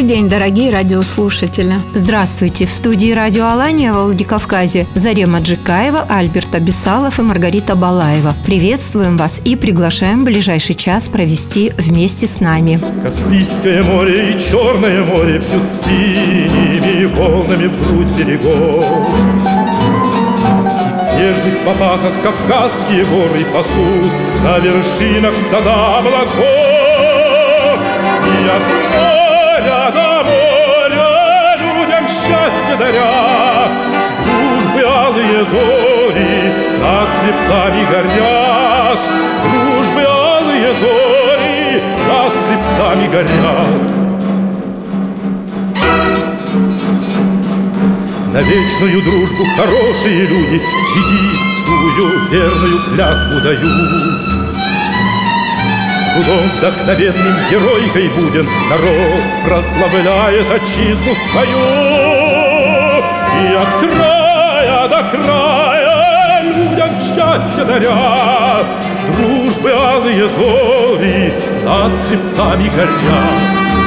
Добрый день, дорогие радиослушатели. Здравствуйте! В студии радио Алания во Владикавказе Зарема Джикаева, Альберт Абисалов и Маргарита Балаева. Приветствуем вас и приглашаем в ближайший час провести вместе с нами. Каспийское море и Черное море Пьют синими волнами в грудь берегов. В снежных попахах Кавказские горы пасут На вершинах стада облаков. И от счастье даря, Дружбы алые зори над хребтами горят, Дружбы алые зори над хребтами горят. На вечную дружбу хорошие люди Чигитскую верную клятву дают. Трудом вдохновенным геройкой будем Народ прославляет отчизну свою И от края до края людям счастье даря Дружбы алые зори над хребтами горят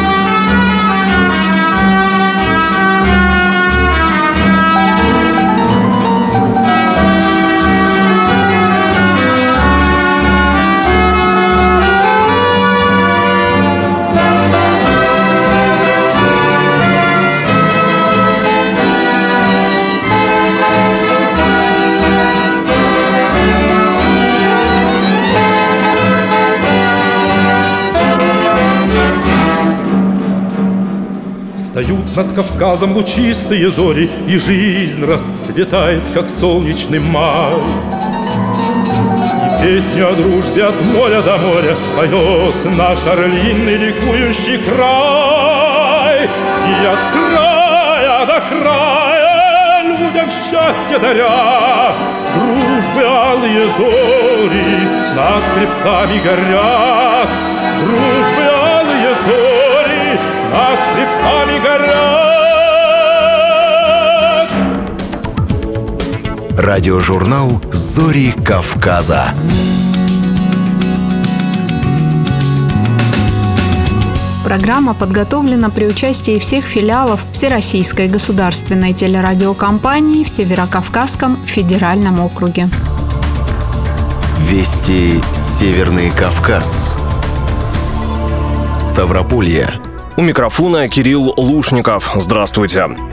Встают над Кавказом лучистые зори, И жизнь расцветает, как солнечный май. И песню о дружбе от моря до моря Поет наш орлиный ликующий край. И от края до края людям счастье даря, Дружбы алые зори над хребтами горят, Дружбы хребтами горят. Радиожурнал «Зори Кавказа». Программа подготовлена при участии всех филиалов Всероссийской государственной телерадиокомпании в Северокавказском федеральном округе. Вести Северный Кавказ. Ставрополье. У микрофона Кирилл Лушников. Здравствуйте.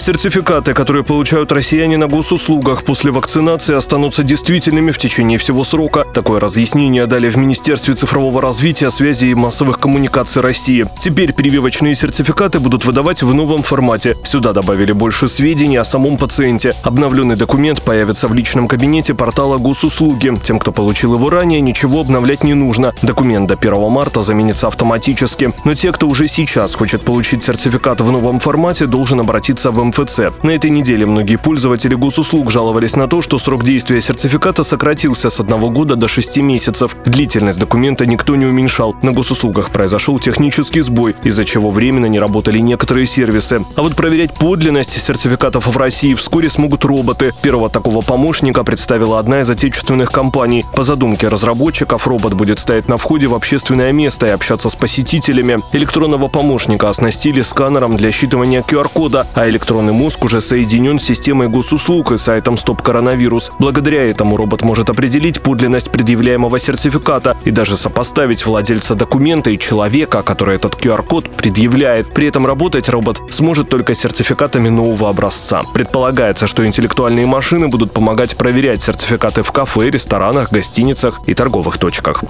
Сертификаты, которые получают россияне на госуслугах после вакцинации, останутся действительными в течение всего срока. Такое разъяснение дали в Министерстве цифрового развития, связи и массовых коммуникаций России. Теперь прививочные сертификаты будут выдавать в новом формате. Сюда добавили больше сведений о самом пациенте. Обновленный документ появится в личном кабинете портала госуслуги. Тем, кто получил его ранее, ничего обновлять не нужно. Документ до 1 марта заменится автоматически. Но те, кто уже сейчас хочет получить сертификат в новом формате, должен обратиться в МФЦ. На этой неделе многие пользователи госуслуг жаловались на то, что срок действия сертификата сократился с одного года до шести месяцев. Длительность документа никто не уменьшал. На госуслугах произошел технический сбой, из-за чего временно не работали некоторые сервисы. А вот проверять подлинность сертификатов в России вскоре смогут роботы. Первого такого помощника представила одна из отечественных компаний. По задумке разработчиков робот будет стоять на входе в общественное место и общаться с посетителями. Электронного помощника оснастили сканером для считывания QR-кода, а электронный мозг уже соединен с системой госуслуг и сайтом Стоп Коронавирус. Благодаря этому робот может определить подлинность предъявляемого сертификата и даже сопоставить владельца документа и человека, который этот QR-код предъявляет. При этом работать робот сможет только с сертификатами нового образца. Предполагается, что интеллектуальные машины будут помогать проверять сертификаты в кафе, ресторанах, гостиницах и торговых точках.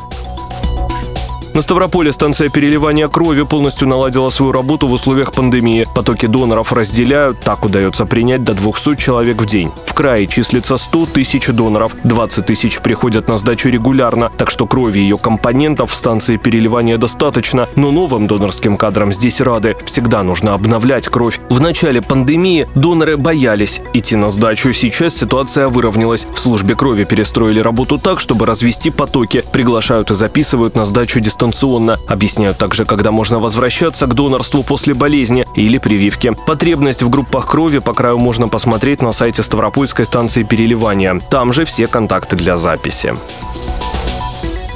На Ставрополе станция переливания крови полностью наладила свою работу в условиях пандемии. Потоки доноров разделяют, так удается принять до 200 человек в день. В крае числится 100 тысяч доноров, 20 тысяч приходят на сдачу регулярно, так что крови и ее компонентов в станции переливания достаточно, но новым донорским кадрам здесь рады. Всегда нужно обновлять кровь. В начале пандемии доноры боялись идти на сдачу. Сейчас ситуация выровнялась. В службе крови перестроили работу так, чтобы развести потоки. Приглашают и записывают на сдачу дистанционно. Объясняют также, когда можно возвращаться к донорству после болезни или прививки. Потребность в группах крови по краю можно посмотреть на сайте Ставропольской станции переливания. Там же все контакты для записи.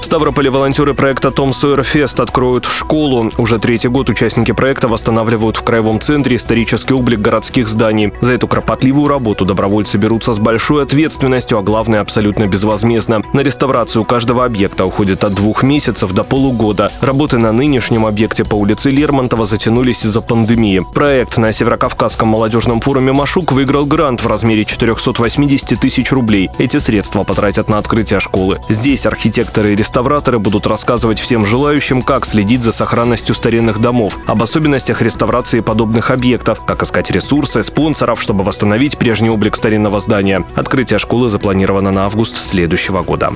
Ставрополе волонтеры проекта «Том Сойер Фест» откроют школу. Уже третий год участники проекта восстанавливают в Краевом центре исторический облик городских зданий. За эту кропотливую работу добровольцы берутся с большой ответственностью, а главное – абсолютно безвозмездно. На реставрацию каждого объекта уходит от двух месяцев до полугода. Работы на нынешнем объекте по улице Лермонтова затянулись из-за пандемии. Проект на Северокавказском молодежном форуме «Машук» выиграл грант в размере 480 тысяч рублей. Эти средства потратят на открытие школы. Здесь архитекторы и реставраторы будут рассказывать всем желающим, как следить за сохранностью старинных домов, об особенностях реставрации подобных объектов, как искать ресурсы, спонсоров, чтобы восстановить прежний облик старинного здания. Открытие школы запланировано на август следующего года.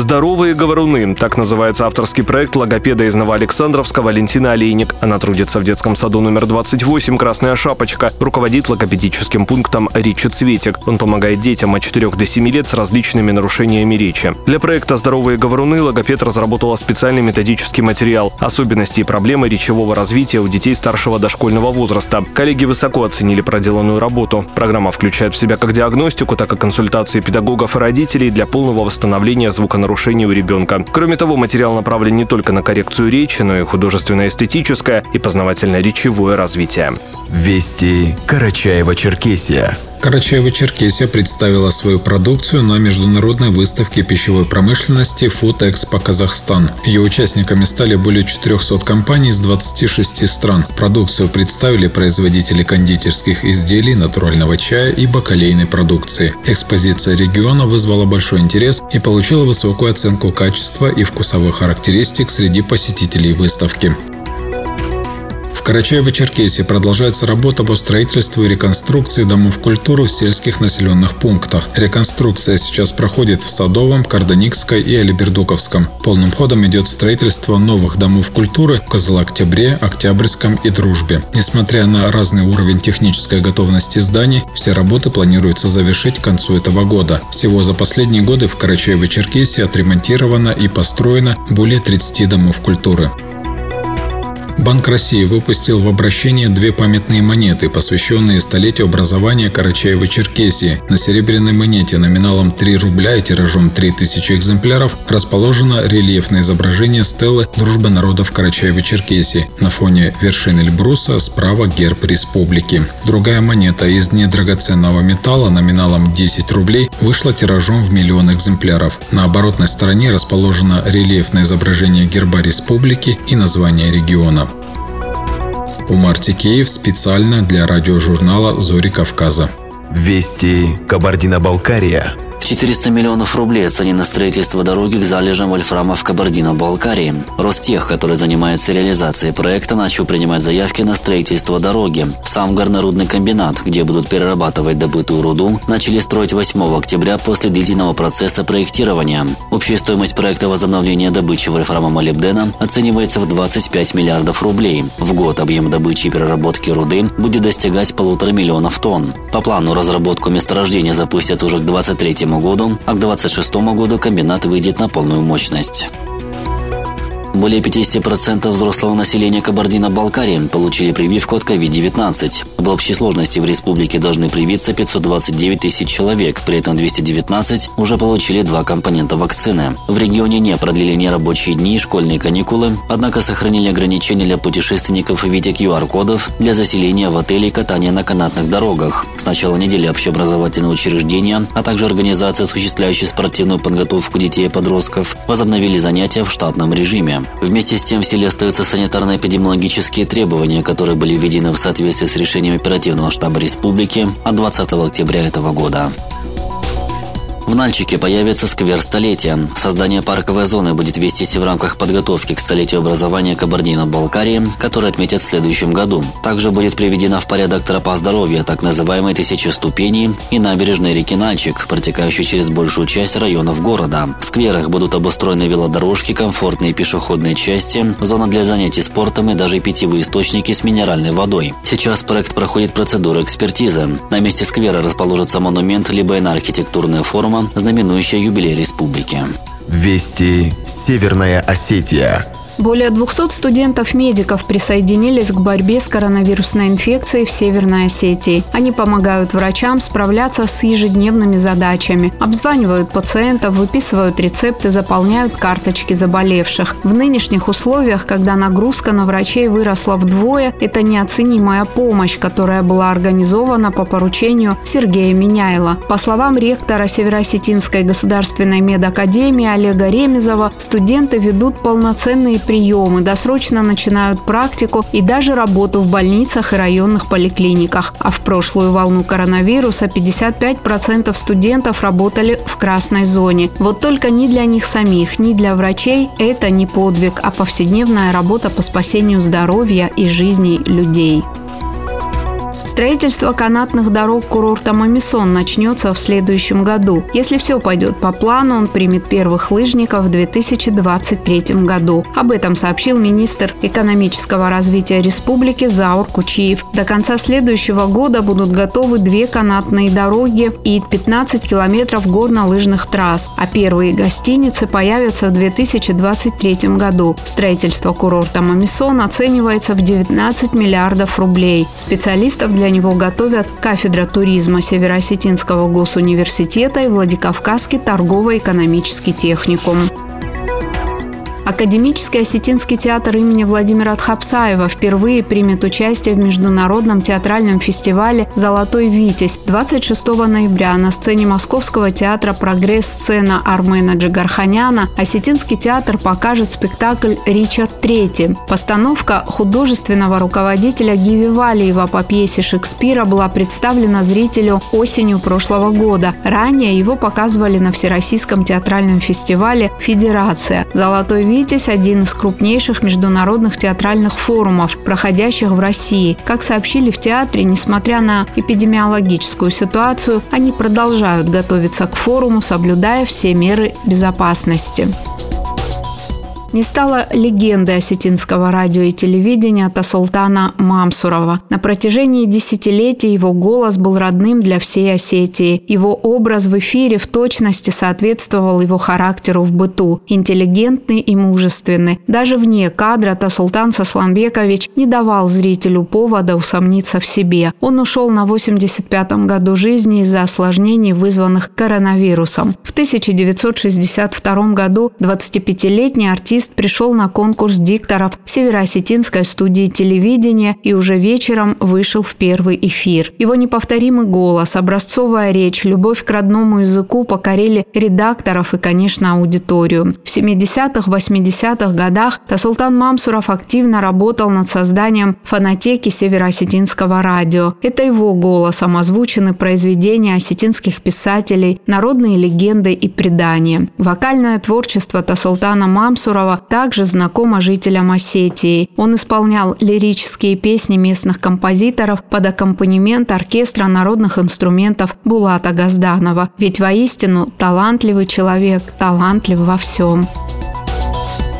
«Здоровые говоруны» – так называется авторский проект логопеда из Новоалександровска Валентина Олейник. Она трудится в детском саду номер 28 «Красная шапочка», руководит логопедическим пунктом «Речи Цветик». Он помогает детям от 4 до 7 лет с различными нарушениями речи. Для проекта «Здоровые говоруны» логопед разработала специальный методический материал «Особенности и проблемы речевого развития у детей старшего дошкольного возраста». Коллеги высоко оценили проделанную работу. Программа включает в себя как диагностику, так и консультации педагогов и родителей для полного восстановления звуконарушения нарушений у ребенка. Кроме того, материал направлен не только на коррекцию речи, но и художественно-эстетическое и познавательно-речевое развитие. Вести Карачаева-Черкесия. Карачаево-Черкесия представила свою продукцию на международной выставке пищевой промышленности Food Expo Казахстан. Ее участниками стали более 400 компаний из 26 стран. Продукцию представили производители кондитерских изделий, натурального чая и бакалейной продукции. Экспозиция региона вызвала большой интерес и получила высокую оценку качества и вкусовых характеристик среди посетителей выставки. В Карачаево-Черкесии продолжается работа по строительству и реконструкции домов культуры в сельских населенных пунктах. Реконструкция сейчас проходит в Садовом, Карданикской и Алибердуковском. Полным ходом идет строительство новых домов культуры в Козлооктябре, Октябрьском и Дружбе. Несмотря на разный уровень технической готовности зданий, все работы планируется завершить к концу этого года. Всего за последние годы в Карачаево-Черкесии отремонтировано и построено более 30 домов культуры. Банк России выпустил в обращение две памятные монеты, посвященные столетию образования Карачаева-Черкесии. На серебряной монете номиналом 3 рубля и тиражом 3000 экземпляров расположено рельефное изображение стелы «Дружба народов Карачаева-Черкесии». На фоне вершины Эльбруса справа герб республики. Другая монета из недрагоценного металла номиналом 10 рублей вышла тиражом в миллион экземпляров. На оборотной стороне расположено рельефное изображение герба республики и название региона. Умар Тикеев специально для радиожурнала «Зори Кавказа». Вести Кабардино-Балкария. 400 миллионов рублей оценено строительство дороги к залежам вольфрама в Кабардино-Балкарии. Ростех, который занимается реализацией проекта, начал принимать заявки на строительство дороги. Сам горнорудный комбинат, где будут перерабатывать добытую руду, начали строить 8 октября после длительного процесса проектирования. Общая стоимость проекта возобновления добычи вольфрама молибдена оценивается в 25 миллиардов рублей. В год объем добычи и переработки руды будет достигать полутора миллионов тонн. По плану разработку месторождения запустят уже к 23 году, а к 2026 году комбинат выйдет на полную мощность. Более 50% взрослого населения Кабардино-Балкарии получили прививку от COVID-19. В общей сложности в республике должны привиться 529 тысяч человек, при этом 219 уже получили два компонента вакцины. В регионе не продлили нерабочие дни и школьные каникулы, однако сохранили ограничения для путешественников в виде QR-кодов для заселения в отели и катания на канатных дорогах. С начала недели общеобразовательные учреждения, а также организации, осуществляющие спортивную подготовку детей и подростков, возобновили занятия в штатном режиме. Вместе с тем в селе остаются санитарно-эпидемиологические требования, которые были введены в соответствии с решением оперативного штаба республики от 20 октября этого года. В Нальчике появится сквер столетия. Создание парковой зоны будет вестись в рамках подготовки к столетию образования Кабардино-Балкарии, который отметят в следующем году. Также будет приведена в порядок тропа здоровья, так называемой тысячи ступеней, и набережной реки Нальчик, протекающей через большую часть районов города. В скверах будут обустроены велодорожки, комфортные пешеходные части, зона для занятий спортом и даже питьевые источники с минеральной водой. Сейчас проект проходит процедуру экспертизы. На месте сквера расположится монумент либо иная архитектурная форма, знаменующая юбилей республики. Вести Северная Осетия. Более 200 студентов-медиков присоединились к борьбе с коронавирусной инфекцией в Северной Осетии. Они помогают врачам справляться с ежедневными задачами, обзванивают пациентов, выписывают рецепты, заполняют карточки заболевших. В нынешних условиях, когда нагрузка на врачей выросла вдвое, это неоценимая помощь, которая была организована по поручению Сергея Миняйла. По словам ректора Североосетинской государственной медакадемии Олега Ремезова, студенты ведут полноценные приемы, досрочно начинают практику и даже работу в больницах и районных поликлиниках. А в прошлую волну коронавируса 55% студентов работали в красной зоне. Вот только ни для них самих, ни для врачей это не подвиг, а повседневная работа по спасению здоровья и жизней людей. Строительство канатных дорог курорта Мамисон начнется в следующем году. Если все пойдет по плану, он примет первых лыжников в 2023 году. Об этом сообщил министр экономического развития республики Заур Кучиев. До конца следующего года будут готовы две канатные дороги и 15 километров горно-лыжных трасс, а первые гостиницы появятся в 2023 году. Строительство курорта Мамисон оценивается в 19 миллиардов рублей. Специалистов для него готовят кафедра туризма Североосетинского госуниверситета и Владикавказский торгово-экономический техникум. Академический осетинский театр имени Владимира Тхапсаева впервые примет участие в международном театральном фестивале «Золотой Витязь» 26 ноября на сцене Московского театра «Прогресс-сцена» Армена Джигарханяна осетинский театр покажет спектакль «Ричард III». Постановка художественного руководителя Гиви Валиева по пьесе Шекспира была представлена зрителю осенью прошлого года. Ранее его показывали на Всероссийском театральном фестивале «Федерация». «Золотой Витязь» «Витязь» – один из крупнейших международных театральных форумов, проходящих в России. Как сообщили в театре, несмотря на эпидемиологическую ситуацию, они продолжают готовиться к форуму, соблюдая все меры безопасности не стала легендой осетинского радио и телевидения Тасултана Мамсурова. На протяжении десятилетий его голос был родным для всей Осетии. Его образ в эфире в точности соответствовал его характеру в быту – интеллигентный и мужественный. Даже вне кадра Тасултан Сосланбекович не давал зрителю повода усомниться в себе. Он ушел на 85-м году жизни из-за осложнений, вызванных коронавирусом. В 1962 году 25-летний артист артист пришел на конкурс дикторов Североосетинской студии телевидения и уже вечером вышел в первый эфир. Его неповторимый голос, образцовая речь, любовь к родному языку покорили редакторов и, конечно, аудиторию. В 70-х, 80-х годах Тасултан Мамсуров активно работал над созданием фонотеки Североосетинского радио. Это его голосом озвучены произведения осетинских писателей, народные легенды и предания. Вокальное творчество Тасултана Мамсурова Кириллова также знакомо жителям Осетии. Он исполнял лирические песни местных композиторов под аккомпанемент оркестра народных инструментов Булата Газданова. Ведь воистину талантливый человек, талантлив во всем.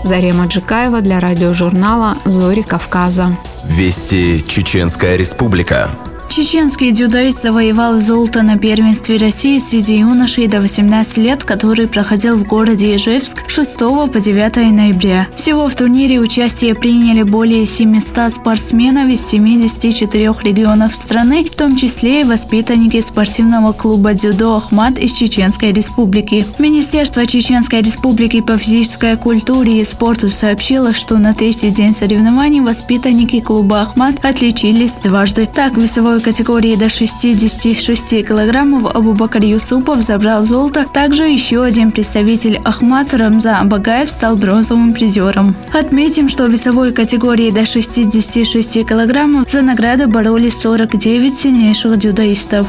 Зарема Джикаева для радиожурнала «Зори Кавказа». Вести Чеченская Республика. Чеченский дзюдоист завоевал золото на первенстве России среди юношей до 18 лет, который проходил в городе Ижевск 6 по 9 ноября. Всего в турнире участие приняли более 700 спортсменов из 74 регионов страны, в том числе и воспитанники спортивного клуба дзюдо «Ахмат» из Чеченской Республики. Министерство Чеченской Республики по физической культуре и спорту сообщило, что на третий день соревнований воспитанники клуба «Ахмат» отличились дважды. Так, весовой весовой категории до 66 килограммов Абубакар Юсупов забрал золото. Также еще один представитель Ахмат Рамза Абагаев стал бронзовым призером. Отметим, что в весовой категории до 66 килограммов за награды боролись 49 сильнейших дзюдоистов.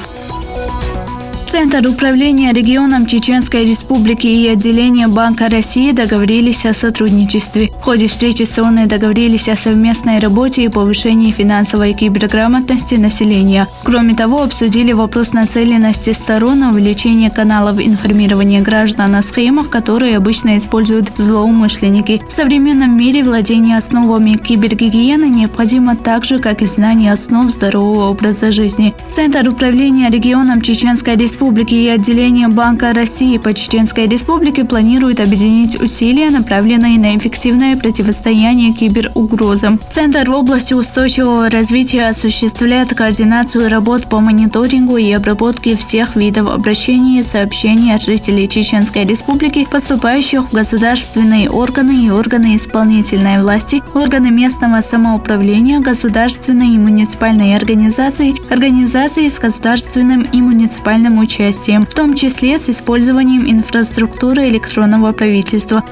Центр управления регионом Чеченской Республики и отделение Банка России договорились о сотрудничестве. В ходе встречи стороны договорились о совместной работе и повышении финансовой киберграмотности населения. Кроме того, обсудили вопрос нацеленности сторон на увеличение каналов информирования граждан о схемах, которые обычно используют злоумышленники. В современном мире владение основами кибергигиены необходимо так же, как и знание основ здорового образа жизни. Центр управления регионом Чеченской Республики и отделение Банка России по Чеченской Республике планируют объединить усилия, направленные на эффективное противостояние киберугрозам. Центр в области устойчивого развития осуществляет координацию работ по мониторингу и обработке всех видов обращений и сообщений от жителей Чеченской Республики, поступающих в государственные органы и органы исполнительной власти, органы местного самоуправления, государственные и муниципальные организации, организации с государственным и муниципальным участием, в том числе с использованием инфраструктуры электронного правительства.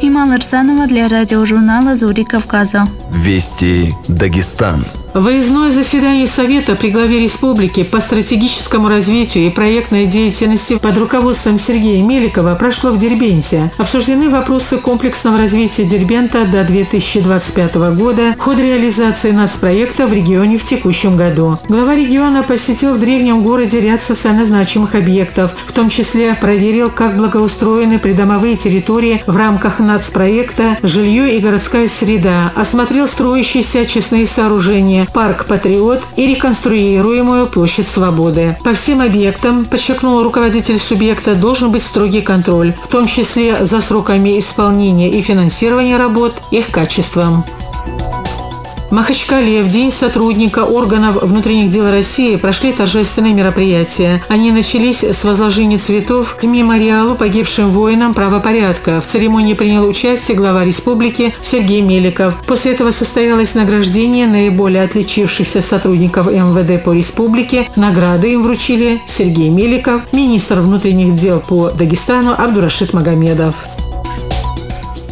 Имал Арсанова для радиожурнала «Зори Кавказа». Вести Дагестан. Выездное заседание Совета при главе республики по стратегическому развитию и проектной деятельности под руководством Сергея Меликова прошло в Дербенте. Обсуждены вопросы комплексного развития Дербента до 2025 года, ход реализации нацпроекта в регионе в текущем году. Глава региона посетил в древнем городе ряд социально значимых объектов, в том числе проверил, как благоустроены придомовые территории в рамках нацпроекта «Жилье и городская среда», осмотрел строящиеся очистные сооружения, парк «Патриот» и реконструируемую площадь Свободы. По всем объектам, подчеркнул руководитель субъекта, должен быть строгий контроль, в том числе за сроками исполнения и финансирования работ, их качеством. Махачкале в День сотрудника органов внутренних дел России прошли торжественные мероприятия. Они начались с возложения цветов к мемориалу погибшим воинам правопорядка. В церемонии принял участие глава республики Сергей Меликов. После этого состоялось награждение наиболее отличившихся сотрудников МВД по республике. Награды им вручили Сергей Меликов, министр внутренних дел по Дагестану Абдурашид Магомедов.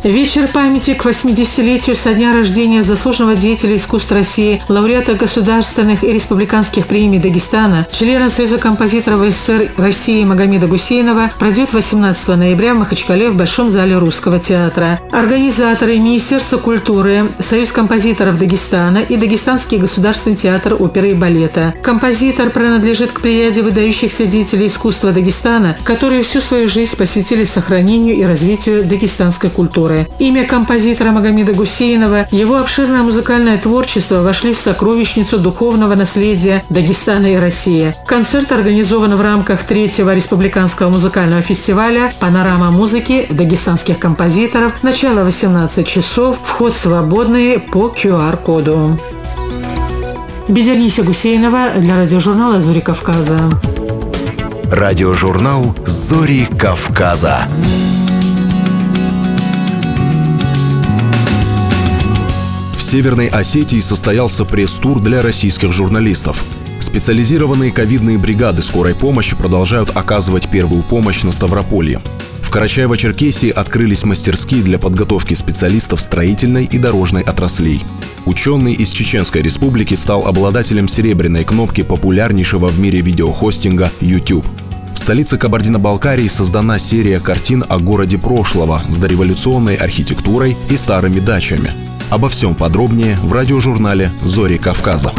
Вечер памяти к 80-летию со дня рождения заслуженного деятеля искусств России, лауреата государственных и республиканских премий Дагестана, члена Союза композиторов СССР России Магомеда Гусейнова пройдет 18 ноября в Махачкале в Большом зале Русского театра. Организаторы Министерство культуры, Союз композиторов Дагестана и Дагестанский государственный театр оперы и балета. Композитор принадлежит к плеяде выдающихся деятелей искусства Дагестана, которые всю свою жизнь посвятили сохранению и развитию дагестанской культуры культуры. Имя композитора Магомеда Гусейнова, его обширное музыкальное творчество вошли в сокровищницу духовного наследия Дагестана и России. Концерт организован в рамках третьего республиканского музыкального фестиваля «Панорама музыки дагестанских композиторов». Начало 18 часов, вход свободный по QR-коду. Безерниса Гусейнова для радиожурнала «Зори Кавказа». Радиожурнал «Зори Кавказа». Северной Осетии состоялся пресс-тур для российских журналистов. Специализированные ковидные бригады скорой помощи продолжают оказывать первую помощь на Ставрополье. В Карачаево-Черкесии открылись мастерские для подготовки специалистов строительной и дорожной отраслей. Ученый из Чеченской республики стал обладателем серебряной кнопки популярнейшего в мире видеохостинга YouTube. В столице Кабардино-Балкарии создана серия картин о городе прошлого с дореволюционной архитектурой и старыми дачами – Обо всем подробнее в радиожурнале «Зори Кавказа».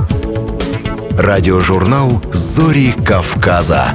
Радиожурнал «Зори Кавказа».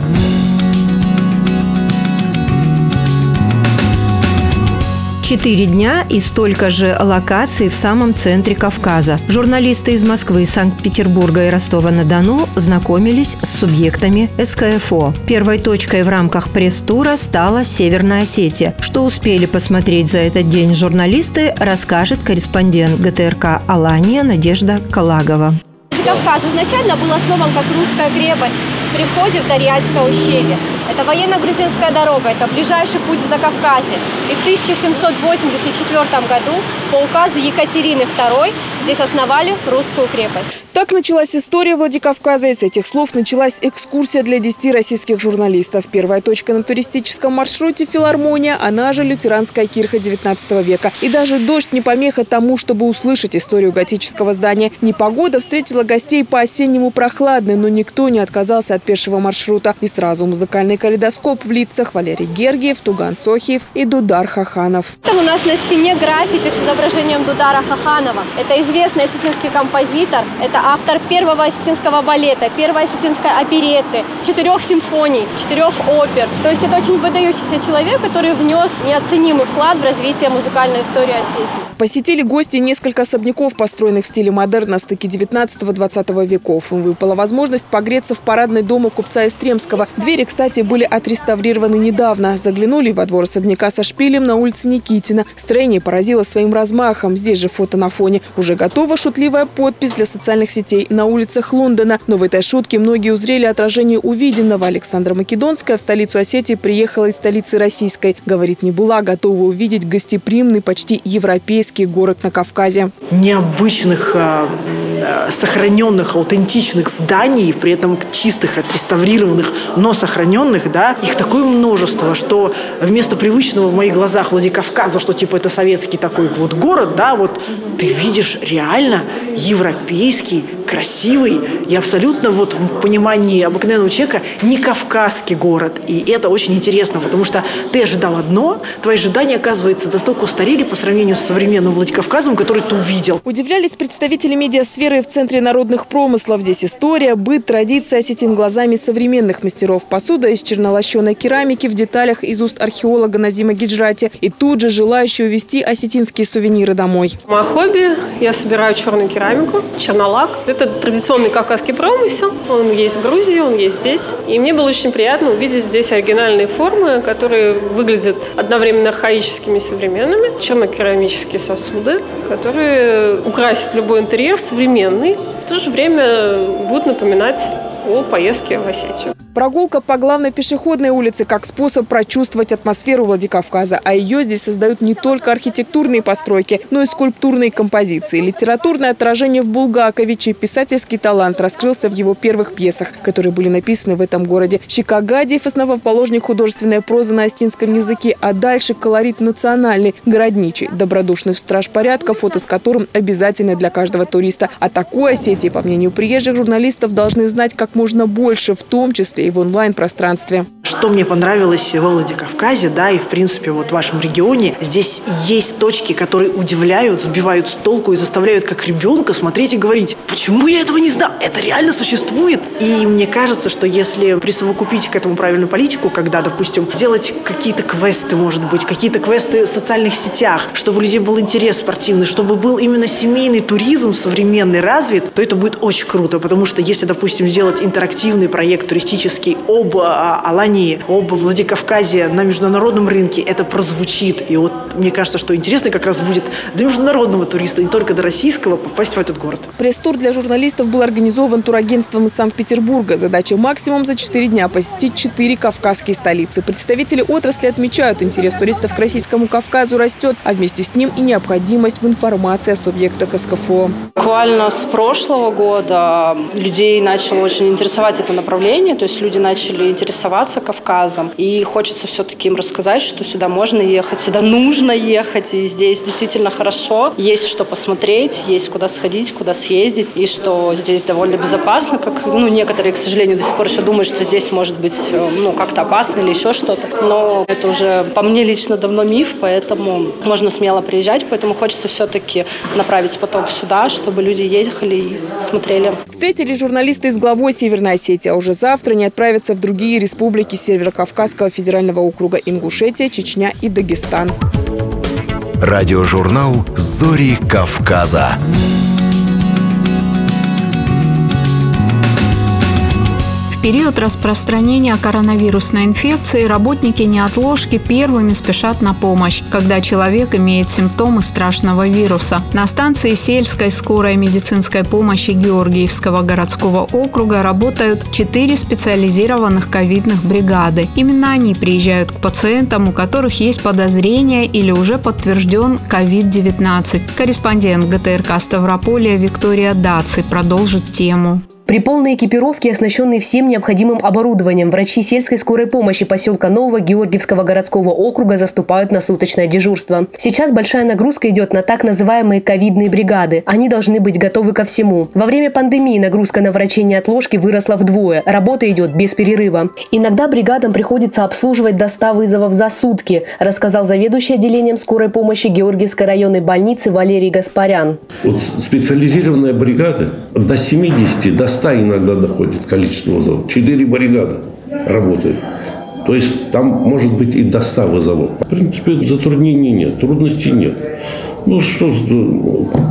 Четыре дня и столько же локаций в самом центре Кавказа. Журналисты из Москвы, Санкт-Петербурга и Ростова-на-Дону знакомились с субъектами СКФО. Первой точкой в рамках пресс-тура стала Северная Осетия. Что успели посмотреть за этот день журналисты, расскажет корреспондент ГТРК «Алания» Надежда Калагова. Кавказ изначально был основан как русская крепость при входе в Дарьяльское ущелье. Это военно-грузинская дорога, это ближайший путь в Закавказье. И в 1784 году по указу Екатерины II здесь основали русскую крепость. Так началась история Владикавказа, и с этих слов началась экскурсия для 10 российских журналистов. Первая точка на туристическом маршруте – филармония, она же лютеранская кирха 19 века. И даже дождь не помеха тому, чтобы услышать историю готического здания. Непогода встретила гостей по-осеннему прохладной, но никто не отказался от пешего маршрута. И сразу музыкальный калейдоскоп в лицах Валерий Гергиев, Туган Сохиев и Дудар Хаханов. Там у нас на стене граффити с изображением Дудара Хаханова. Это известный осетинский композитор, это автор первого осетинского балета, первой осетинской опереты, четырех симфоний, четырех опер. То есть это очень выдающийся человек, который внес неоценимый вклад в развитие музыкальной истории Осетии. Посетили гости несколько особняков, построенных в стиле модерн на стыке 19-20 веков. Им выпала возможность погреться в парадной доме купца Истремского. Двери, кстати, были отреставрированы недавно. Заглянули во двор особняка со шпилем на улице Никитина. Строение поразило своим размахом. Здесь же фото на фоне. Уже готова шутливая подпись для социальных сетей на улицах Лондона. Но в этой шутке многие узрели отражение увиденного. Александра Македонская в столицу Осетии приехала из столицы российской. Говорит, не была готова увидеть гостеприимный, почти европейский город на Кавказе. Необычных, а, а, сохраненных, аутентичных зданий, при этом чистых, отреставрированных, но сохраненных, да, их такое множество, что вместо привычного в моих глазах Владикавказа, что типа это советский такой вот город, да, вот ты видишь реально европейский, красивый и абсолютно вот в понимании обыкновенного человека не кавказский город. И это очень интересно, потому что ты ожидал одно, твои ожидания, оказывается, настолько устарели по сравнению с современным Владикавказом, который ты увидел. Удивлялись представители медиасферы в Центре народных промыслов. Здесь история, быт, традиция осетин глазами современных мастеров. Посуда из чернолощеной керамики в деталях из уст археолога Назима Гиджрати. И тут же желающие увезти осетинские сувениры домой. Мое хобби – я собираю черную керамику, чернолак. Это традиционный кавказский промысел. Он есть в Грузии, он есть здесь. И мне было очень приятно увидеть здесь оригинальные формы, которые выглядят одновременно архаическими и современными. Чернокерамические сосуды, которые украсят любой интерьер современный. В то же время будут напоминать о поездке в Осетию. Прогулка по главной пешеходной улице как способ прочувствовать атмосферу Владикавказа. А ее здесь создают не только архитектурные постройки, но и скульптурные композиции. Литературное отражение в Булгаковиче. Писательский талант раскрылся в его первых пьесах, которые были написаны в этом городе. Щекогадиев – основоположник художественной прозы на остинском языке, а дальше колорит национальный, городничий, добродушный страж порядка, фото с которым обязательно для каждого туриста. О такой Осетии, по мнению приезжих журналистов, должны знать как можно больше, в том числе и в онлайн-пространстве. Что мне понравилось в Владикавказе, да, и в принципе вот в вашем регионе, здесь есть точки, которые удивляют, сбивают с толку и заставляют как ребенка смотреть и говорить, почему я этого не знал? Это реально существует? И мне кажется, что если присовокупить к этому правильную политику, когда, допустим, делать какие-то квесты, может быть, какие-то квесты в социальных сетях, чтобы у людей был интерес спортивный, чтобы был именно семейный туризм современный развит, то это будет очень круто, потому что если, допустим, сделать интерактивный проект туристический об а, Алании, об Владикавказе на международном рынке, это прозвучит. И вот мне кажется, что интересно как раз будет для международного туриста, не только до российского, попасть в этот город. Пресс-тур для журналистов был организован турагентством из Санкт-Петербурга. Задача максимум за 4 дня посетить 4 кавказские столицы. Представители отрасли отмечают, интерес туристов к Российскому Кавказу растет, а вместе с ним и необходимость в информации о субъектах СКФО. Буквально с прошлого года людей начало очень интересовать это направление, то есть люди начали интересоваться Кавказом, и хочется все-таки им рассказать, что сюда можно ехать, сюда нужно ехать, и здесь действительно хорошо, есть что посмотреть, есть куда сходить, куда съездить, и что здесь довольно безопасно, как ну, некоторые, к сожалению, до сих пор еще думают, что здесь может быть ну, как-то опасно или еще что-то, но это уже по мне лично давно миф, поэтому можно смело приезжать, поэтому хочется все-таки направить поток сюда, чтобы люди ехали и смотрели. Встретили журналисты из главой Осетии, а уже завтра не отправятся в другие республики Северо-Кавказского федерального округа Ингушетия, Чечня и Дагестан. Радиожурнал «Зори Кавказа». Период распространения коронавирусной инфекции работники неотложки первыми спешат на помощь, когда человек имеет симптомы страшного вируса. На станции сельской скорой медицинской помощи Георгиевского городского округа работают четыре специализированных ковидных бригады. Именно они приезжают к пациентам, у которых есть подозрение или уже подтвержден COVID-19. Корреспондент ГТРК Ставрополя Виктория Даци продолжит тему. При полной экипировке, оснащенной всем необходимым оборудованием, врачи сельской скорой помощи поселка Нового Георгиевского городского округа заступают на суточное дежурство. Сейчас большая нагрузка идет на так называемые ковидные бригады. Они должны быть готовы ко всему. Во время пандемии нагрузка на врачей неотложки выросла вдвое. Работа идет без перерыва. Иногда бригадам приходится обслуживать до 100 вызовов за сутки, рассказал заведующий отделением скорой помощи Георгиевской районной больницы Валерий Гаспарян. Вот специализированная бригада до 70, до 100 иногда доходит количество вызовов. Четыре бригады работают. То есть там может быть и до 100 вызовов. В принципе, затруднений нет, трудностей нет. Ну что,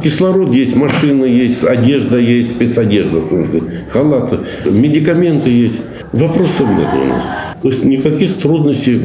кислород есть, машина есть, одежда есть, спецодежда, халаты, медикаменты есть. Вопросов нет у нас. То есть никаких трудностей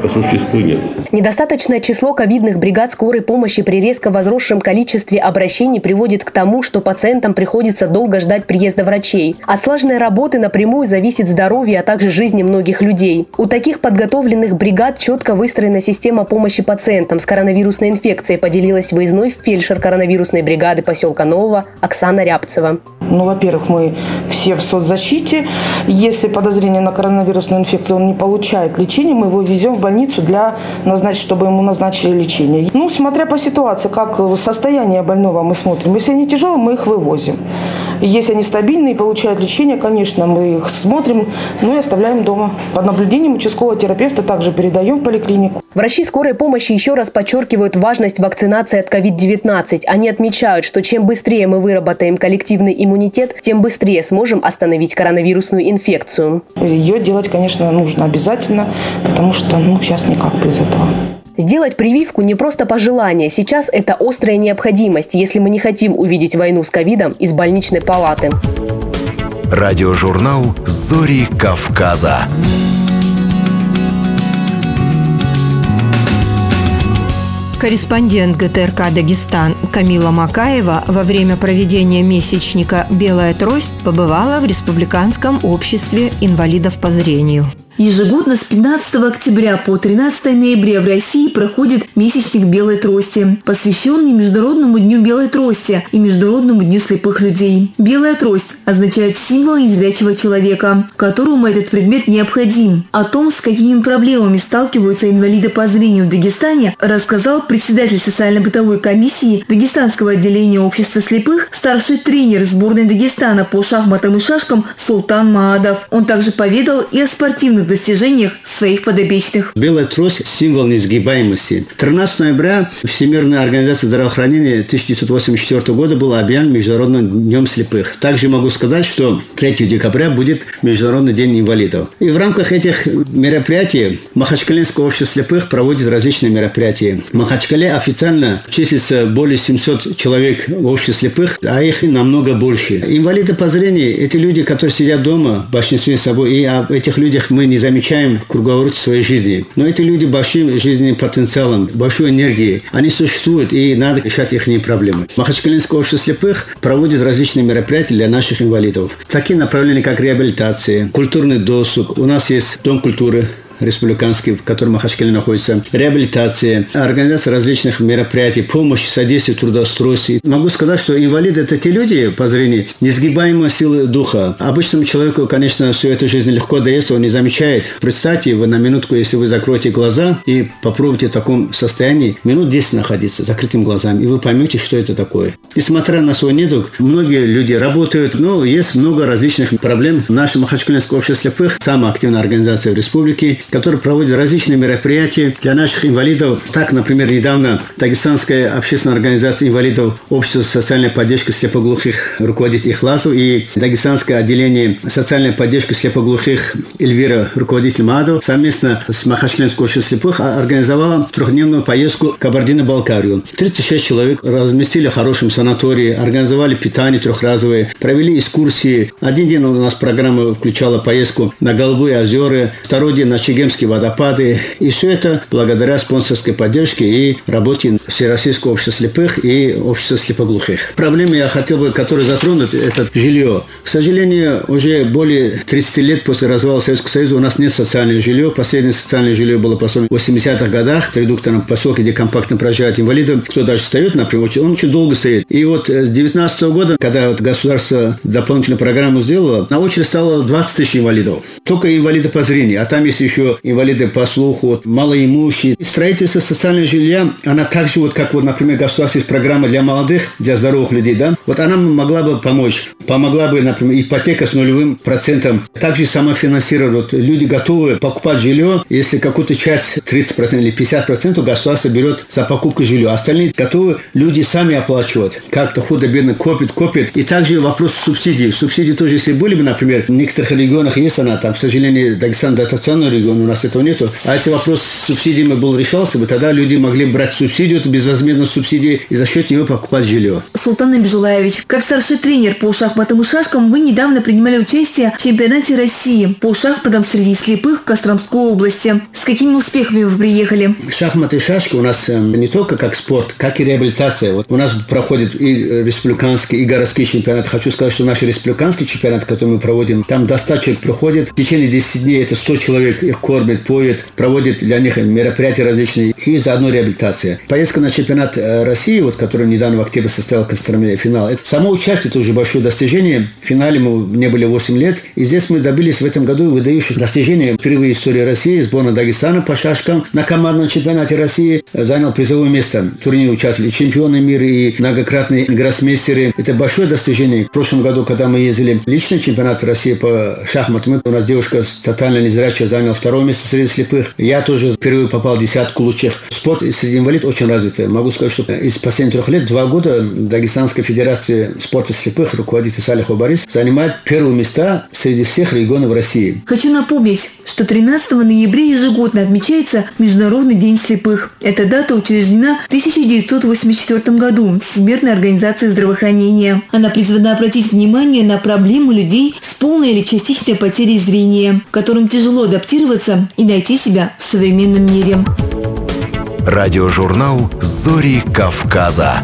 по существу нет. Недостаточное число ковидных бригад скорой помощи при резко возросшем количестве обращений приводит к тому, что пациентам приходится долго ждать приезда врачей. От слаженной работы напрямую зависит здоровье, а также жизни многих людей. У таких подготовленных бригад четко выстроена система помощи пациентам с коронавирусной инфекцией, поделилась выездной фельдшер коронавирусной бригады поселка Нового Оксана Рябцева. Ну, во-первых, мы все в соцзащите. Если подозрение на коронавирусную инфекцию он не получает лечения, мы его везем в больницу для назначить, чтобы ему назначили лечение. Ну, смотря по ситуации, как состояние больного мы смотрим. Если они тяжелые, мы их вывозим. Если они стабильные и получают лечение, конечно, мы их смотрим, ну и оставляем дома. Под наблюдением участкового терапевта также передаем в поликлинику. Врачи скорой помощи еще раз подчеркивают важность вакцинации от COVID-19. Они отмечают, что чем быстрее мы выработаем коллективный иммунитет, тем быстрее сможем остановить коронавирусную инфекцию. Ее делать, конечно, нужно обязательно, потому что ну, сейчас никак без этого. Сделать прививку не просто пожелание. Сейчас это острая необходимость, если мы не хотим увидеть войну с ковидом из больничной палаты. Радиожурнал «Зори Кавказа». Корреспондент ГТРК «Дагестан» Камила Макаева во время проведения месячника «Белая трость» побывала в Республиканском обществе инвалидов по зрению. Ежегодно с 15 октября по 13 ноября в России проходит месячник белой трости, посвященный Международному дню белой трости и Международному дню слепых людей. Белая трость означает символ незрячего человека, которому этот предмет необходим. О том, с какими проблемами сталкиваются инвалиды по зрению в Дагестане, рассказал председатель социально-бытовой комиссии Дагестанского отделения общества слепых, старший тренер сборной Дагестана по шахматам и шашкам Султан Маадов. Он также поведал и о спортивных достижениях своих подопечных. Белая трость – символ несгибаемости. 13 ноября Всемирная организация здравоохранения 1984 года была объявлена Международным днем слепых. Также могу сказать, что 3 декабря будет Международный день инвалидов. И в рамках этих мероприятий Махачкалинское общество слепых проводит различные мероприятия. В Махачкале официально числится более 700 человек в обществе слепых, а их намного больше. Инвалиды по зрению – это люди, которые сидят дома, в большинстве собой, и об этих людях мы не замечаем в круговороте своей жизни. Но эти люди большим жизненным потенциалом, большой энергией, они существуют, и надо решать их проблемы. Махачкалинское общество слепых проводит различные мероприятия для наших инвалидов. Такие направления, как реабилитация, культурный досуг. У нас есть Дом культуры республиканский, в котором Махачкале находится, реабилитация, организация различных мероприятий, помощь, содействие трудоустройстве. Могу сказать, что инвалиды – это те люди по зрению, несгибаемые силы духа. Обычному человеку, конечно, всю эту жизнь легко дается, он не замечает. Представьте, вы на минутку, если вы закроете глаза и попробуйте в таком состоянии минут 10 находиться закрытым глазами, и вы поймете, что это такое. Несмотря на свой недуг, многие люди работают, но есть много различных проблем. В нашем Махачкалинском обществе слепых, самая активная организация в республике, который проводит различные мероприятия для наших инвалидов. Так, например, недавно Дагестанская общественная организация инвалидов Общество социальной поддержки слепоглухих руководит Ихласу и Дагестанское отделение социальной поддержки слепоглухих Эльвира, руководитель МАДО, совместно с Махачкалинским обществом слепых организовала трехдневную поездку в Кабардино-Балкарию. 36 человек разместили в хорошем санатории, организовали питание трехразовое, провели экскурсии. Один день у нас программа включала поездку на Голубые озера, второй день на Чегемские водопады. И все это благодаря спонсорской поддержке и работе Всероссийского общества слепых и общества слепоглухих. Проблемы я хотел бы, которые затронут, это жилье. К сожалению, уже более 30 лет после развала Советского Союза у нас нет социального жилья. Последнее социальное жилье было построено в 80-х годах в редукторном поселке, где компактно проживают инвалиды. Кто даже встает, например, он очень долго стоит. И вот с 19 года, когда вот государство дополнительную программу сделало, на очередь стало 20 тысяч инвалидов. Только инвалиды по зрению, а там есть еще инвалиды по слуху, вот, малоимущие. И строительство социального жилья, она так же, вот как вот, например, государство есть программа для молодых, для здоровых людей, да, вот она могла бы помочь. Помогла бы, например, ипотека с нулевым процентом. Также самофинансировать. Вот люди готовы покупать жилье, если какую-то часть, 30% или 50% государство берет за покупку жилья. Остальные готовы люди сами оплачивать. Как-то худо-бедно копит, копит. И также вопрос субсидий. Субсидии тоже, если были бы, например, в некоторых регионах есть она, там, к сожалению, Дагестан дотационный регион, у нас этого нету. А если вопрос с субсидиями был решался бы, тогда люди могли брать субсидию, это безвозмездную субсидию, и за счет нее покупать жилье. Султан Набижулаевич, как старший тренер по шахматам и шашкам, вы недавно принимали участие в чемпионате России по шахматам среди слепых в Костромской области. С какими успехами вы приехали? Шахматы и шашки у нас не только как спорт, как и реабилитация. Вот у нас проходит и республиканский, и городские чемпионаты. Хочу сказать, что наш республиканский чемпионат, который мы проводим, там до 100 человек приходит. В течение 10 дней это 100 человек их кормит, поет, проводит для них мероприятия различные и заодно реабилитация. Поездка на чемпионат э, России, вот, который недавно в октябре состоял Костроме финал, это само участие это уже большое достижение. В финале мы не были 8 лет. И здесь мы добились в этом году выдающих достижений. Впервые в истории России сборная Дагестана по шашкам на командном чемпионате России занял призовое место. В турнире участвовали чемпионы мира и многократные гроссмейстеры. Это большое достижение. В прошлом году, когда мы ездили личный чемпионат России по шахматам, у нас девушка тотально незрячая заняла второе место среди слепых. Я тоже впервые попал в десятку лучших. Спорт среди инвалидов очень развитый. Могу сказать, что из последних трех лет, два года Дагестанская федерация спорта слепых, руководитель Салихов Борис, занимает первые места среди всех регионов России. Хочу напомнить, что 13 ноября ежегодно отмечается Международный день слепых. Эта дата учреждена в 1984 году Всемирной организацией здравоохранения. Она призвана обратить внимание на проблему людей с полной или частичной потерей зрения, которым тяжело адаптироваться и найти себя в современном мире. Радиожурнал «Зори Кавказа».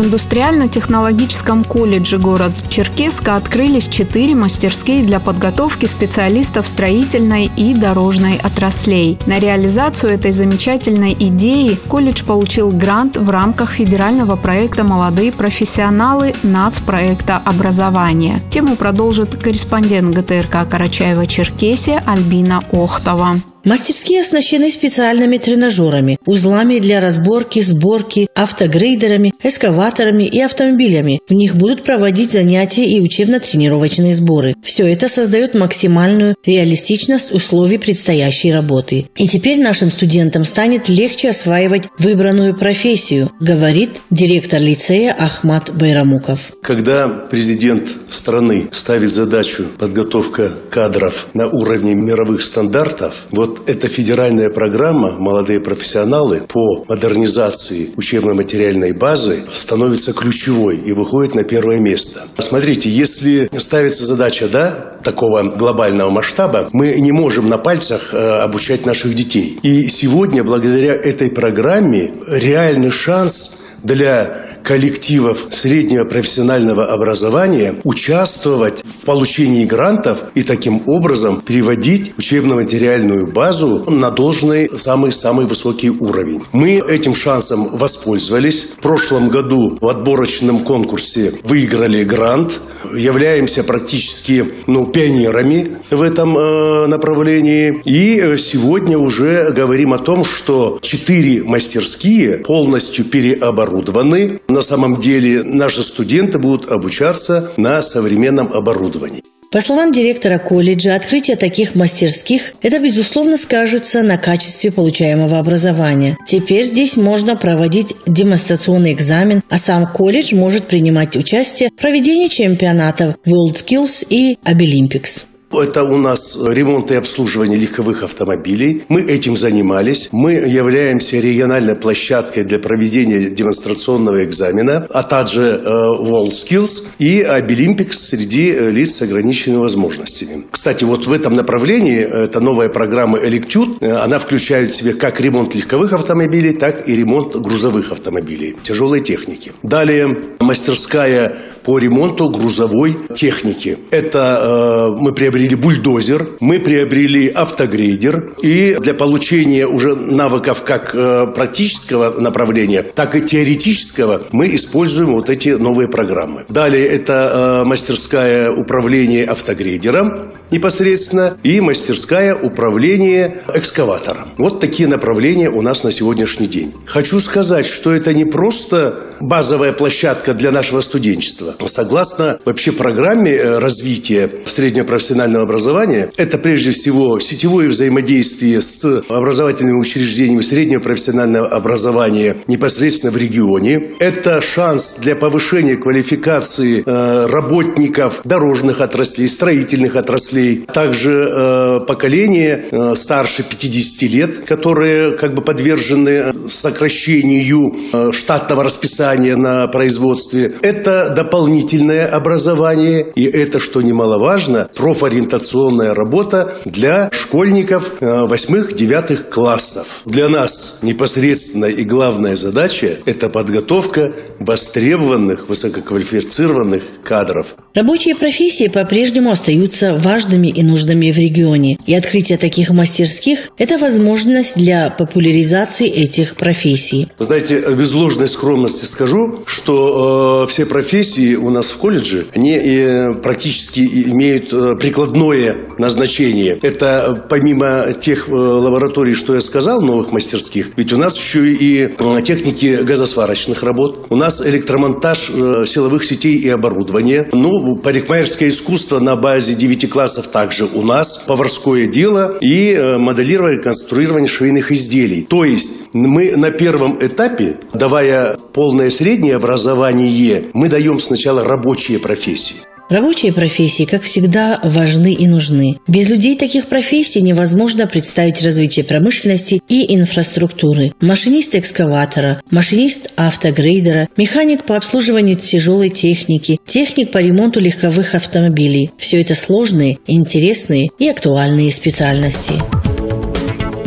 В индустриально-технологическом колледже города Черкеска открылись четыре мастерские для подготовки специалистов строительной и дорожной отраслей. На реализацию этой замечательной идеи колледж получил грант в рамках федерального проекта «Молодые профессионалы» нацпроекта образования. Тему продолжит корреспондент ГТРК Карачаева-Черкесия Альбина Охтова. Мастерские оснащены специальными тренажерами, узлами для разборки, сборки, автогрейдерами, эскаваторами и автомобилями. В них будут проводить занятия и учебно-тренировочные сборы. Все это создает максимальную реалистичность условий предстоящей работы. И теперь нашим студентам станет легче осваивать выбранную профессию, говорит директор лицея Ахмат Байрамуков. Когда президент страны ставит задачу подготовка кадров на уровне мировых стандартов, вот вот эта федеральная программа «Молодые профессионалы» по модернизации учебно-материальной базы становится ключевой и выходит на первое место. Смотрите, если ставится задача, да, такого глобального масштаба, мы не можем на пальцах э, обучать наших детей. И сегодня, благодаря этой программе, реальный шанс для коллективов среднего профессионального образования участвовать в получении грантов и таким образом переводить учебно-материальную базу на должный самый-самый высокий уровень. Мы этим шансом воспользовались. В прошлом году в отборочном конкурсе выиграли грант, являемся практически ну, пионерами в этом э, направлении. И сегодня уже говорим о том, что четыре мастерские полностью переоборудованы На самом деле наши студенты будут обучаться на современном оборудовании. По словам директора колледжа, открытие таких мастерских – это, безусловно, скажется на качестве получаемого образования. Теперь здесь можно проводить демонстрационный экзамен, а сам колледж может принимать участие в проведении чемпионатов WorldSkills и Abilimpics. Это у нас ремонт и обслуживание легковых автомобилей. Мы этим занимались. Мы являемся региональной площадкой для проведения демонстрационного экзамена, а также э, WorldSkills и Abilimpics среди э, лиц с ограниченными возможностями. Кстати, вот в этом направлении, это новая программа Electude, э, она включает в себя как ремонт легковых автомобилей, так и ремонт грузовых автомобилей, тяжелой техники. Далее мастерская по ремонту грузовой техники. Это э, мы приобрели бульдозер, мы приобрели автогрейдер, и для получения уже навыков как э, практического направления, так и теоретического мы используем вот эти новые программы. Далее это э, мастерская управления автогрейдером непосредственно и мастерская управления экскаватором. Вот такие направления у нас на сегодняшний день. Хочу сказать, что это не просто базовая площадка для нашего студенчества. Согласно вообще программе э, развития среднего профессионального образования, это прежде всего сетевое взаимодействие с образовательными учреждениями среднего профессионального образования непосредственно в регионе. Это шанс для повышения квалификации э, работников дорожных отраслей, строительных отраслей, также э, поколение старше 50 лет, которые как бы подвержены сокращению штатного расписания на производстве. Это дополнительно дополнительное образование, и это, что немаловажно, профориентационная работа для школьников 8-9 э, классов. Для нас непосредственная и главная задача – это подготовка востребованных, высококвалифицированных кадров. Рабочие профессии по-прежнему остаются важными и нужными в регионе, и открытие таких мастерских – это возможность для популяризации этих профессий. Знаете, без ложной скромности скажу, что э, все профессии у нас в колледже, они э, практически имеют э, прикладное назначение. Это э, помимо тех э, лабораторий, что я сказал, новых мастерских, ведь у нас еще и э, техники газосварочных работ, у нас электромонтаж силовых сетей и оборудования, ну, парикмахерское искусство на базе 9 классов также у нас, поварское дело и моделирование, конструирование швейных изделий. То есть мы на первом этапе, давая полное среднее образование, мы даем сначала рабочие профессии. Рабочие профессии, как всегда, важны и нужны. Без людей таких профессий невозможно представить развитие промышленности и инфраструктуры. Машинист экскаватора, машинист автогрейдера, механик по обслуживанию тяжелой техники, техник по ремонту легковых автомобилей. Все это сложные, интересные и актуальные специальности.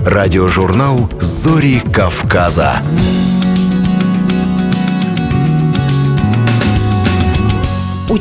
Радиожурнал «Зори Кавказа».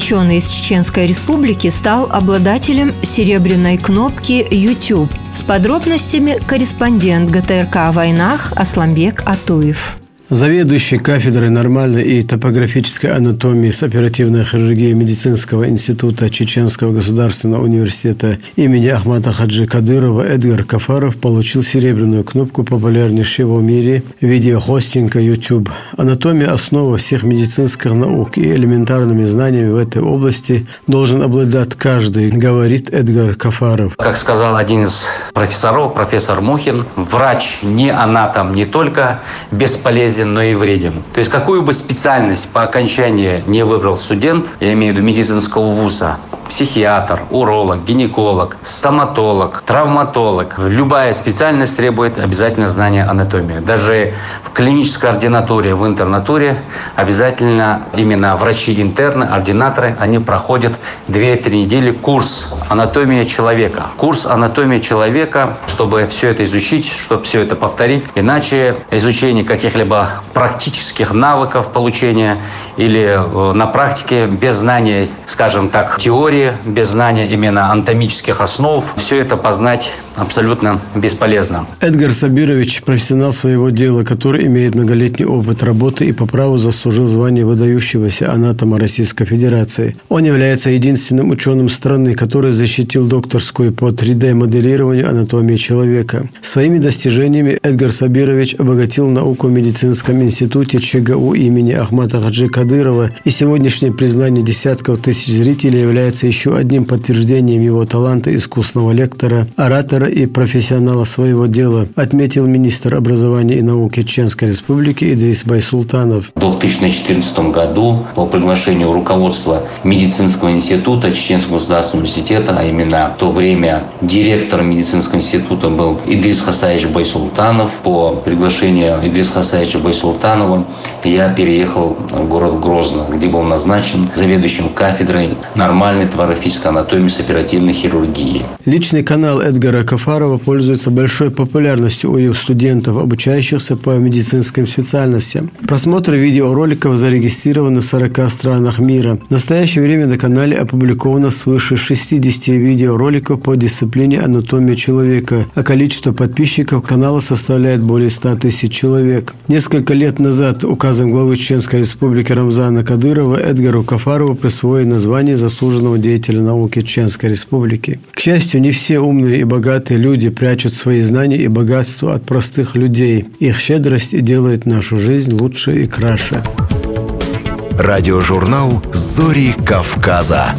Ученый из Чеченской республики стал обладателем серебряной кнопки YouTube. С подробностями корреспондент ГТРК о войнах Асламбек Атуев. Заведующий кафедрой нормальной и топографической анатомии с оперативной хирургией медицинского института Чеченского государственного университета имени Ахмата Хаджи Кадырова Эдгар Кафаров получил серебряную кнопку популярнейшего в мире видеохостинга YouTube. Анатомия – основа всех медицинских наук и элементарными знаниями в этой области должен обладать каждый, говорит Эдгар Кафаров. Как сказал один из профессоров, профессор Мухин, врач не анатом не только бесполезен, полезен, но и вреден. То есть какую бы специальность по окончании не выбрал студент, я имею в виду медицинского вуза, психиатр, уролог, гинеколог, стоматолог, травматолог. Любая специальность требует обязательно знания анатомии. Даже в клинической ординатуре, в интернатуре обязательно именно врачи-интерны, ординаторы, они проходят 2-3 недели курс анатомии человека. Курс анатомии человека, чтобы все это изучить, чтобы все это повторить. Иначе изучение каких-либо практических навыков получения или э, на практике без знания, скажем так, теории, без знания именно анатомических основ, все это познать абсолютно бесполезно. Эдгар Сабирович – профессионал своего дела, который имеет многолетний опыт работы и по праву заслужил звание выдающегося анатома Российской Федерации. Он является единственным ученым страны, который защитил докторскую по 3D-моделированию анатомии человека. Своими достижениями Эдгар Сабирович обогатил науку в медицинском институте ЧГУ имени Ахмата Хаджи Кадырова, и сегодняшнее признание десятков тысяч зрителей является еще одним подтверждением его таланта искусного лектора, оратора и профессионала своего дела, отметил министр образования и науки Чеченской Республики Идрис Байсултанов. В 2014 году по приглашению руководства медицинского института Чеченского государственного университета, а именно в то время директором медицинского института был Идрис Хасаевич Байсултанов. По приглашению Идриса Хасаевича Байсултанова я переехал в город Грозно, где был назначен заведующим кафедрой нормальной тварофизической анатомии с оперативной хирургии. Личный канал Эдгара Кафарова пользуется большой популярностью у его студентов, обучающихся по медицинским специальностям. Просмотр видеороликов зарегистрированы в 40 странах мира. В настоящее время на канале опубликовано свыше 60 видеороликов по дисциплине анатомия человека, а количество подписчиков канала составляет более 100 тысяч человек. Несколько лет назад указом главы Чеченской республики Рамзана Кадырова Эдгару Кафарову присвоено название заслуженного деятеля науки Чеченской республики. К счастью, не все умные и богатые люди прячут свои знания и богатство от простых людей. Их щедрость делает нашу жизнь лучше и краше. Радиожурнал «Зори Кавказа».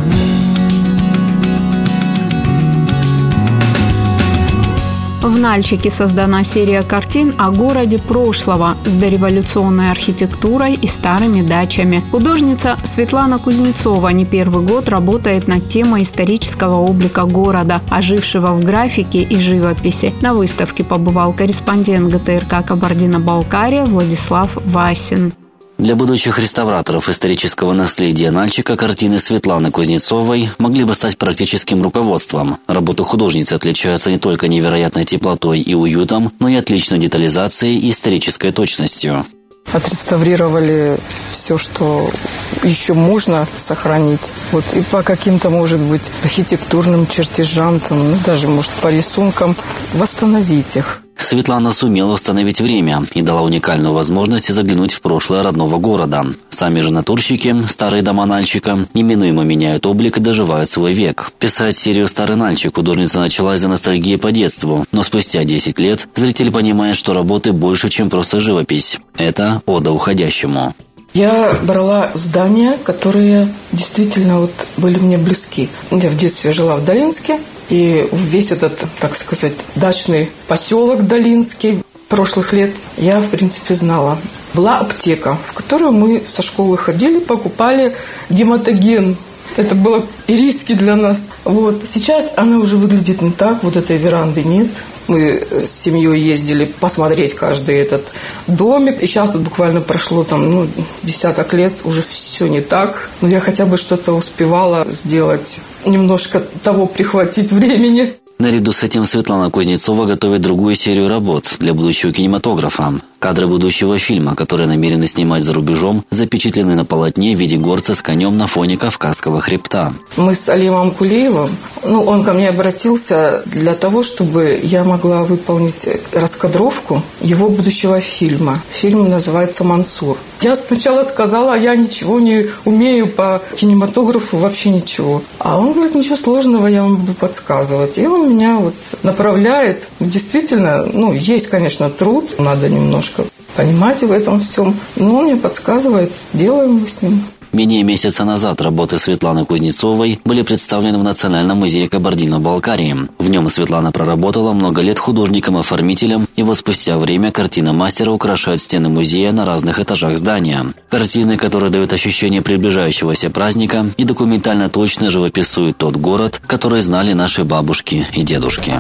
В Нальчике создана серия картин о городе прошлого с дореволюционной архитектурой и старыми дачами. Художница Светлана Кузнецова не первый год работает над темой исторического облика города, ожившего в графике и живописи. На выставке побывал корреспондент ГТРК «Кабардино-Балкария» Владислав Васин. Для будущих реставраторов исторического наследия Нальчика картины Светланы Кузнецовой могли бы стать практическим руководством. Работы художницы отличаются не только невероятной теплотой и уютом, но и отличной детализацией и исторической точностью. Отреставрировали все, что еще можно сохранить. Вот и по каким-то, может быть, архитектурным чертежам, там, ну, даже, может, по рисункам восстановить их. Светлана сумела установить время и дала уникальную возможность заглянуть в прошлое родного города. Сами же натурщики, старые дома Нальчика, неминуемо меняют облик и доживают свой век. Писать серию «Старый Нальчик» художница начала из-за ностальгии по детству, но спустя 10 лет зритель понимает, что работы больше, чем просто живопись. Это ода уходящему. Я брала здания, которые действительно вот были мне близки. Я в детстве жила в Долинске, и весь этот, так сказать, дачный поселок Долинский прошлых лет я, в принципе, знала. Была аптека, в которую мы со школы ходили, покупали гематоген. Это было риски для нас. Вот. Сейчас она уже выглядит не так, вот этой веранды нет. Мы с семьей ездили посмотреть каждый этот домик. И сейчас тут буквально прошло там, ну, десяток лет, уже все не так. Но я хотя бы что-то успевала сделать, немножко того прихватить времени. Наряду с этим Светлана Кузнецова готовит другую серию работ для будущего кинематографа. Кадры будущего фильма, которые намерены снимать за рубежом, запечатлены на полотне в виде горца с конем на фоне Кавказского хребта. Мы с Алимом Кулеевым, ну, он ко мне обратился для того, чтобы я могла выполнить раскадровку его будущего фильма. Фильм называется «Мансур». Я сначала сказала, я ничего не умею по кинематографу, вообще ничего. А он говорит, ничего сложного, я вам буду подсказывать. И он меня вот направляет. Действительно, ну, есть, конечно, труд, надо немножко понимать в этом всем. Но он мне подсказывает, делаем мы с ним. Менее месяца назад работы Светланы Кузнецовой были представлены в Национальном музее Кабардино-Балкарии. В нем Светлана проработала много лет художником-оформителем, и вот спустя время картина мастера украшает стены музея на разных этажах здания. Картины, которые дают ощущение приближающегося праздника и документально точно живописуют тот город, который знали наши бабушки и дедушки.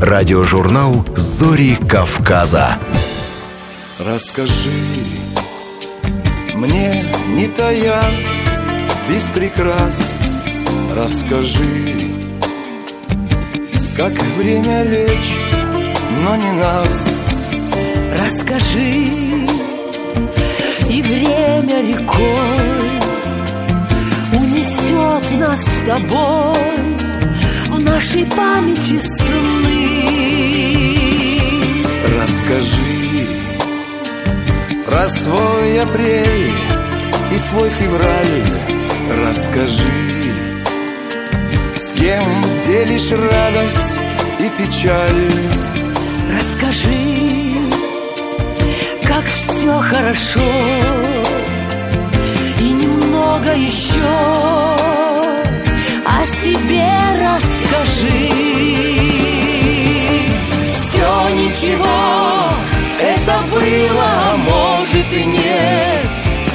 Радиожурнал «Зори Кавказа». Расскажи мне, не тая, без прикрас, расскажи, как время лечит, но не нас. Расскажи, и время рекой унесет нас с тобой в нашей памяти сны. Расскажи про свой апрель и свой февраль. Расскажи, с кем делишь радость и печаль. Расскажи, как все хорошо и немного еще о себе расскажи. Все ничего, это было, а и нет,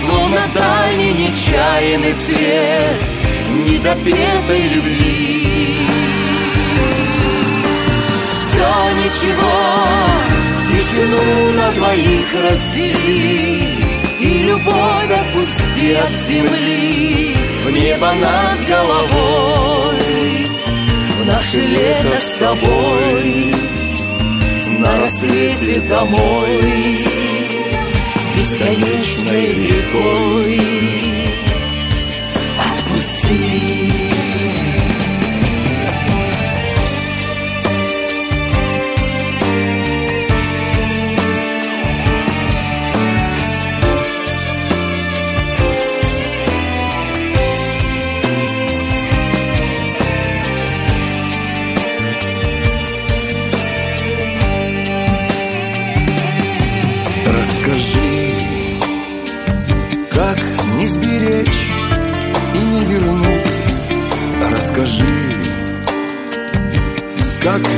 словно дальний нечаянный свет недопетой любви. Все ничего, тишину на двоих раздели И любовь отпусти от земли В небо над головой В наше лето с тобой На рассвете домой Бесконечной рекой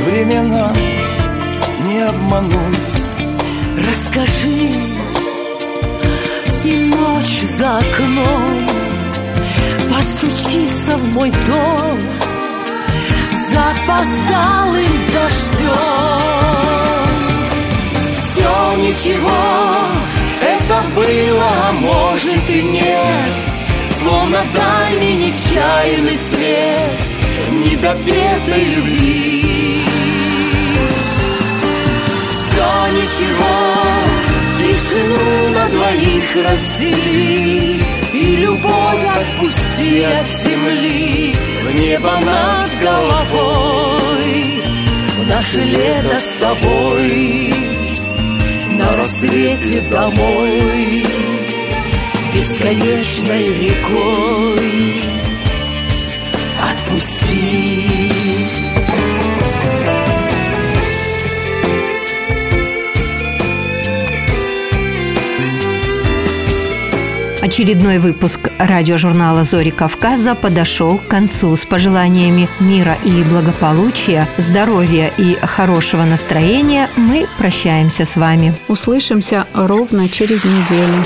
времена не обмануть. Расскажи, и ночь за окном. Постучится в мой дом Запоздалым дождем. Все ничего, это было, а может и нет. Словно дальний нечаянный свет. Недопетой любви ничего, тишину на двоих раздели И любовь отпусти от земли. В небо над головой В наше лето с тобой. На рассвете домой Бесконечной рекой. Отпусти Очередной выпуск радиожурнала «Зори Кавказа» подошел к концу с пожеланиями мира и благополучия, здоровья и хорошего настроения. Мы прощаемся с вами. Услышимся ровно через неделю.